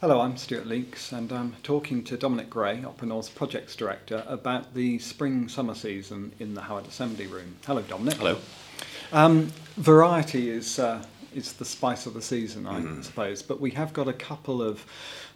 Hello, I'm Stuart Leeks, and I'm talking to Dominic Gray, Opera North's Projects Director, about the spring summer season in the Howard Assembly Room. Hello, Dominic. Hello. Um, variety is uh, is the spice of the season, I mm. suppose, but we have got a couple of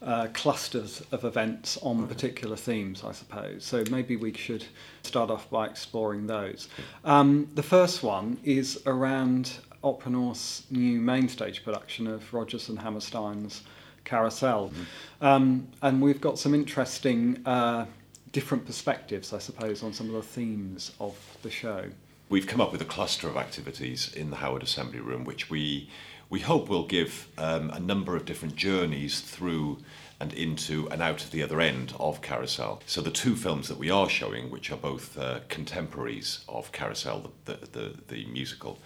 uh, clusters of events on particular themes, I suppose. So maybe we should start off by exploring those. Um, the first one is around Opera North's new main stage production of Rodgers and Hammerstein's carousel. Mm-hmm. Um, and we've got some interesting uh, different perspectives, I suppose, on some of the themes of the show. We've come up with a cluster of activities in the Howard Assembly Room, which we we hope will give um, a number of different journeys through and into and out of the other end of Carousel. So the two films that we are showing, which are both uh, contemporaries of Carousel, the, the, the, the musical,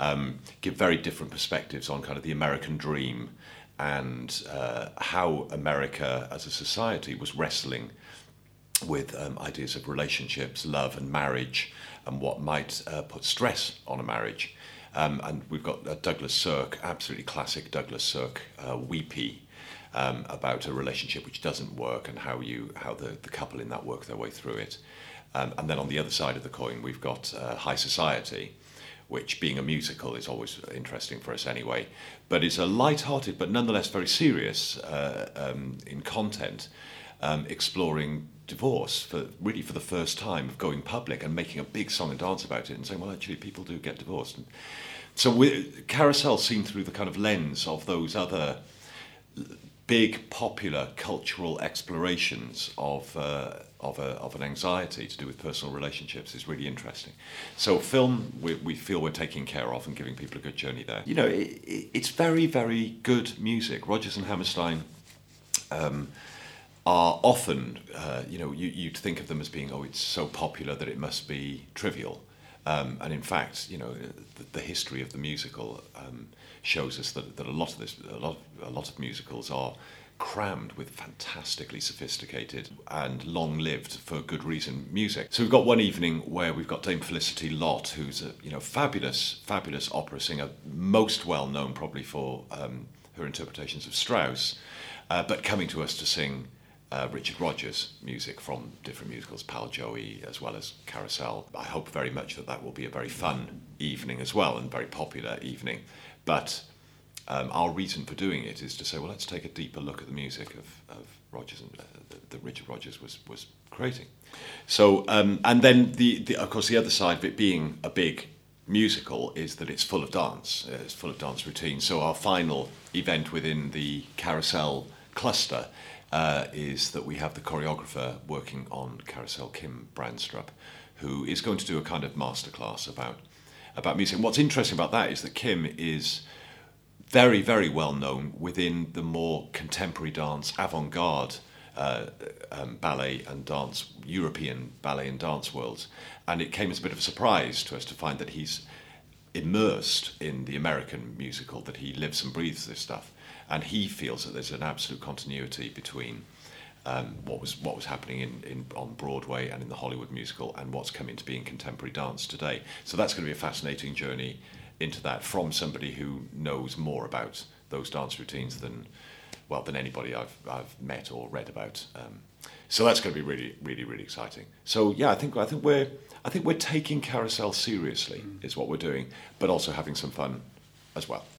um, give very different perspectives on kind of the American dream and uh, how America as a society was wrestling with um, ideas of relationships, love, and marriage, and what might uh, put stress on a marriage. Um, and we've got uh, Douglas Sirk, absolutely classic Douglas Sirk, uh, Weepy, um, about a relationship which doesn't work and how you how the, the couple in that work their way through it. Um, and then on the other side of the coin, we've got uh, High Society, which being a musical is always interesting for us anyway. But it's a light-hearted but nonetheless very serious uh, um, in content, um, exploring divorce for really for the first time of going public and making a big song and dance about it and saying, well, actually, people do get divorced. And so Carousel seen through the kind of lens of those other big popular cultural explorations of uh, of, a, of an anxiety to do with personal relationships is really interesting. So film we, we feel we're taking care of and giving people a good journey there. You know, it, it, it's very very good music. Rodgers and Hammerstein. Um, are often, uh, you know, you, you'd think of them as being, oh, it's so popular that it must be trivial. Um, and in fact, you know, the, the history of the musical um, shows us that, that a lot of this, a lot, a lot of musicals are crammed with fantastically sophisticated and long-lived, for good reason, music. So we've got one evening where we've got Dame Felicity Lott, who's a you know fabulous, fabulous opera singer, most well known probably for um, her interpretations of Strauss, uh, but coming to us to sing. Uh, Richard Rodgers music from different musicals, Pal Joey, as well as Carousel. I hope very much that that will be a very fun evening as well and very popular evening. But um, our reason for doing it is to say, well, let's take a deeper look at the music of, of Rodgers and uh, that Richard Rodgers was was creating. So, um, and then the, the of course the other side of it being a big musical is that it's full of dance. It's full of dance routines. So our final event within the Carousel cluster uh, is that we have the choreographer working on Carousel, Kim Brandstrup, who is going to do a kind of masterclass about about music. And what's interesting about that is that Kim is very, very well known within the more contemporary dance, avant garde uh, um, ballet and dance, European ballet and dance worlds. And it came as a bit of a surprise to us to find that he's immersed in the American musical, that he lives and breathes this stuff. And he feels that there's an absolute continuity between um, what was what was happening in, in on Broadway and in the Hollywood musical and what's coming to be in contemporary dance today. So that's going to be a fascinating journey into that from somebody who knows more about those dance routines than well than anybody I've I've met or read about. Um, so that's going to be really really really exciting. So yeah, I think I think we're I think we're taking carousel seriously mm. is what we're doing, but also having some fun as well.